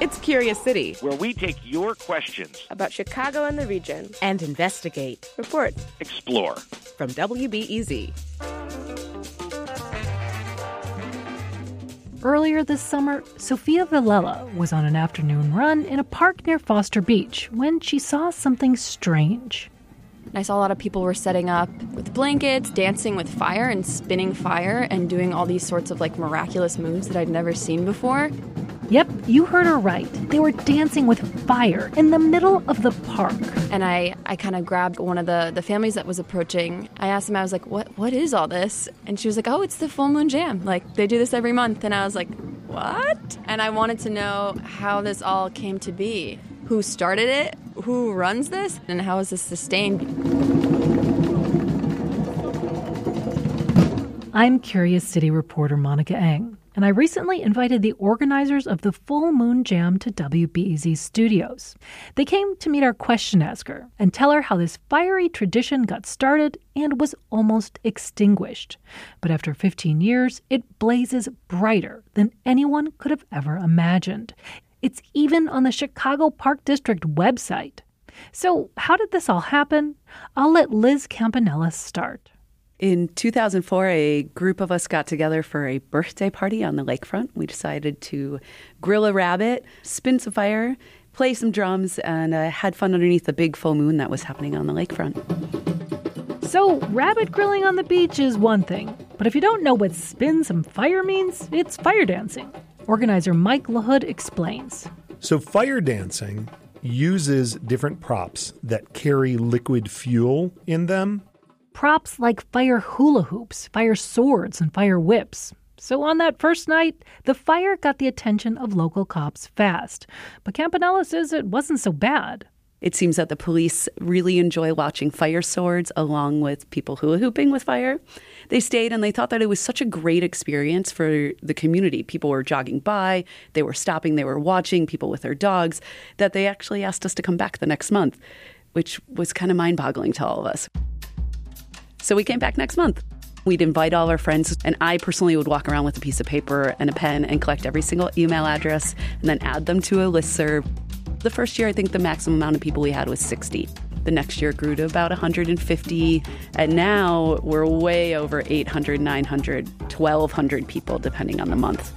It's Curious City, where we take your questions about Chicago and the region and investigate, report, explore. From WBEZ. Earlier this summer, Sophia Villela was on an afternoon run in a park near Foster Beach when she saw something strange. I saw a lot of people were setting up with blankets, dancing with fire and spinning fire and doing all these sorts of like miraculous moves that I'd never seen before. Yep, you heard her right. They were dancing with fire in the middle of the park. And I, I kind of grabbed one of the, the families that was approaching. I asked him, I was like, what, what is all this? And she was like, oh, it's the Full Moon Jam. Like, they do this every month. And I was like, what? And I wanted to know how this all came to be. Who started it? Who runs this? And how is this sustained? I'm Curious City reporter Monica Eng and I recently invited the organizers of the Full Moon Jam to WBEZ studios. They came to meet our question asker and tell her how this fiery tradition got started and was almost extinguished. But after 15 years, it blazes brighter than anyone could have ever imagined. It's even on the Chicago Park District website. So, how did this all happen? I'll let Liz Campanella start. In 2004, a group of us got together for a birthday party on the lakefront. We decided to grill a rabbit, spin some fire, play some drums, and uh, had fun underneath the big full moon that was happening on the lakefront. So, rabbit grilling on the beach is one thing, but if you don't know what spin some fire means, it's fire dancing. Organizer Mike LaHood explains. So, fire dancing uses different props that carry liquid fuel in them props like fire hula hoops, fire swords, and fire whips. So on that first night, the fire got the attention of local cops fast. But Campanella says it wasn't so bad. It seems that the police really enjoy watching fire swords along with people hula hooping with fire. They stayed and they thought that it was such a great experience for the community. People were jogging by, they were stopping, they were watching people with their dogs, that they actually asked us to come back the next month, which was kind of mind boggling to all of us. So we came back next month. We'd invite all our friends, and I personally would walk around with a piece of paper and a pen and collect every single email address and then add them to a list serve. The first year, I think the maximum amount of people we had was 60. The next year grew to about 150, and now we're way over 800, 900, 1,200 people, depending on the month.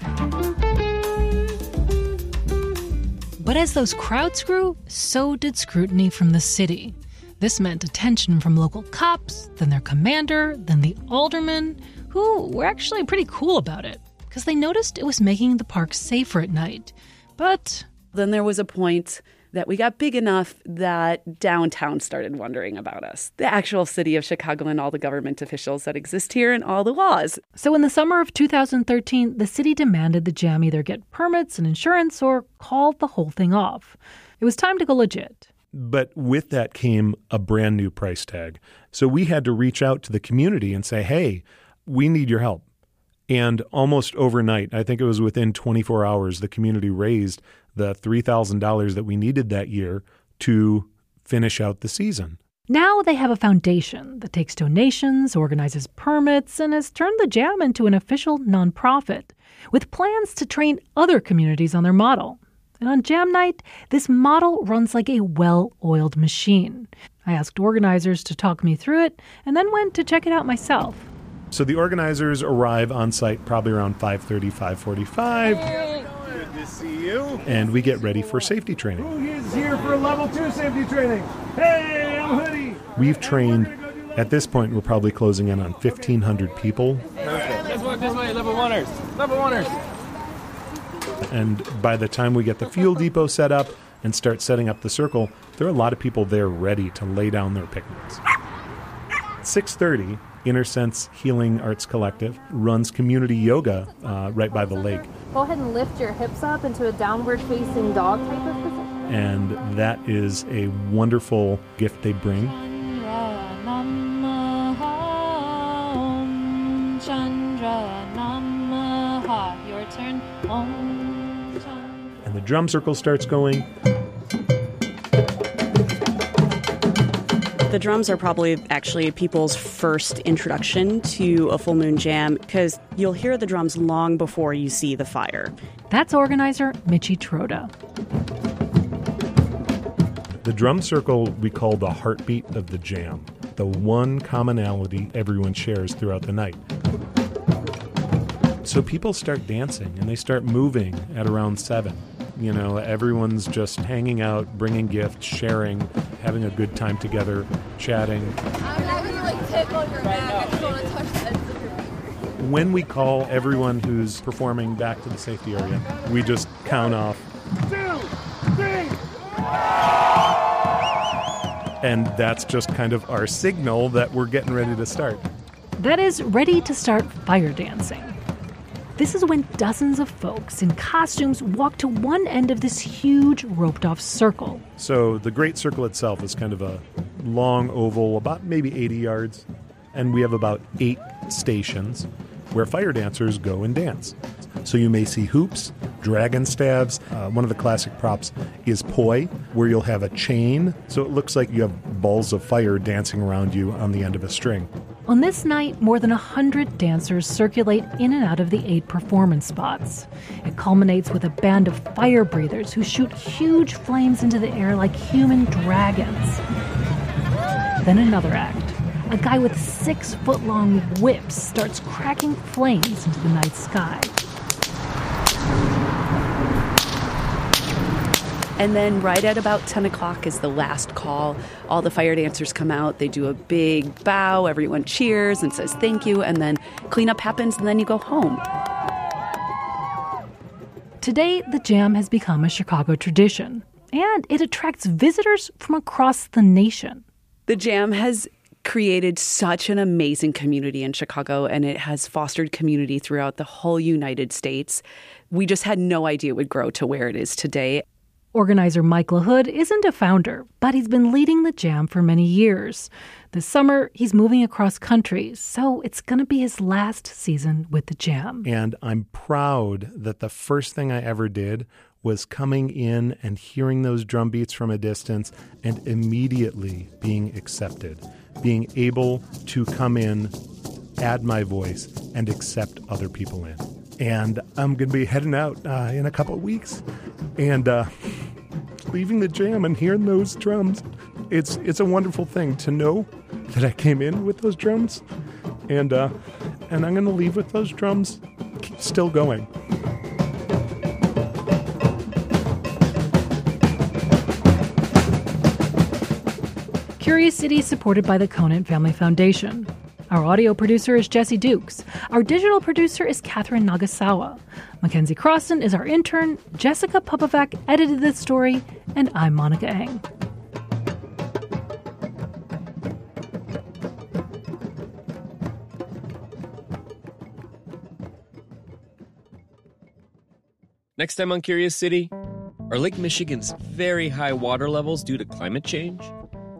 But as those crowds grew, so did scrutiny from the city. This meant attention from local cops, then their commander, then the aldermen, who were actually pretty cool about it because they noticed it was making the park safer at night. But then there was a point that we got big enough that downtown started wondering about us. The actual city of Chicago and all the government officials that exist here and all the laws. So in the summer of 2013, the city demanded the jam either get permits and insurance or call the whole thing off. It was time to go legit. But with that came a brand new price tag. So we had to reach out to the community and say, hey, we need your help. And almost overnight, I think it was within 24 hours, the community raised the $3,000 that we needed that year to finish out the season. Now they have a foundation that takes donations, organizes permits, and has turned the Jam into an official nonprofit with plans to train other communities on their model. And on Jam Night, this model runs like a well oiled machine. I asked organizers to talk me through it and then went to check it out myself. So the organizers arrive on site probably around 5:30, 5:45. Good to see you. And we get ready for safety training. Who is here for level 2 safety training? Hey, I'm Hoodie. We've trained at this point we're probably closing in on 1500 people. Perfect. This way, this way, level 1ers. Level 1ers. And by the time we get the fuel depot set up and start setting up the circle, there are a lot of people there ready to lay down their picnics. 6:30, Inner Sense Healing Arts Collective runs community yoga uh, right by the lake. Go ahead and lift your hips up into a downward facing dog type of position. And that is a wonderful gift they bring. Your turn. And the drum circle starts going. The drums are probably actually people's first introduction to a full moon jam because you'll hear the drums long before you see the fire. That's organizer Michi Troda. The drum circle we call the heartbeat of the jam, the one commonality everyone shares throughout the night. So people start dancing and they start moving at around 7. You know, everyone's just hanging out, bringing gifts, sharing, having a good time together, chatting. When we call everyone who's performing back to the safety area, we just count off. Two, three. And that's just kind of our signal that we're getting ready to start. That is ready to start fire dancing. This is when dozens of folks in costumes walk to one end of this huge roped off circle. So the Great Circle itself is kind of a long oval, about maybe 80 yards, and we have about eight stations where fire dancers go and dance. So you may see hoops, dragon staffs. Uh, one of the classic props is poi, where you'll have a chain, so it looks like you have balls of fire dancing around you on the end of a string. On this night, more than 100 dancers circulate in and out of the eight performance spots. It culminates with a band of fire breathers who shoot huge flames into the air like human dragons. Then another act. A guy with six foot long whips starts cracking flames into the night sky. And then, right at about 10 o'clock, is the last call. All the fire dancers come out. They do a big bow. Everyone cheers and says thank you. And then cleanup happens, and then you go home. Today, the Jam has become a Chicago tradition, and it attracts visitors from across the nation. The Jam has created such an amazing community in Chicago, and it has fostered community throughout the whole United States. We just had no idea it would grow to where it is today. Organizer Mike LaHood isn't a founder, but he's been leading the Jam for many years. This summer, he's moving across countries, so it's going to be his last season with the Jam. And I'm proud that the first thing I ever did was coming in and hearing those drum beats from a distance and immediately being accepted, being able to come in, add my voice, and accept other people in. And I'm going to be heading out uh, in a couple of weeks, and uh, leaving the jam and hearing those drums. It's it's a wonderful thing to know that I came in with those drums, and uh, and I'm going to leave with those drums still going. Curious City is supported by the Conant Family Foundation. Our audio producer is Jesse Dukes. Our digital producer is Katherine Nagasawa. Mackenzie Crossan is our intern. Jessica Popovac edited this story, and I'm Monica Eng. Next time on Curious City, are Lake Michigan's very high water levels due to climate change?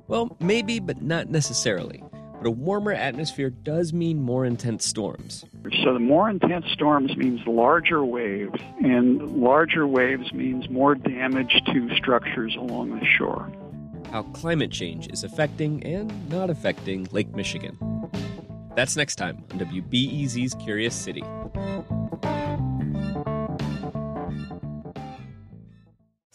Well, maybe, but not necessarily. But a warmer atmosphere does mean more intense storms. So the more intense storms means larger waves, and larger waves means more damage to structures along the shore. How climate change is affecting and not affecting Lake Michigan. That's next time on WBEZ's Curious City.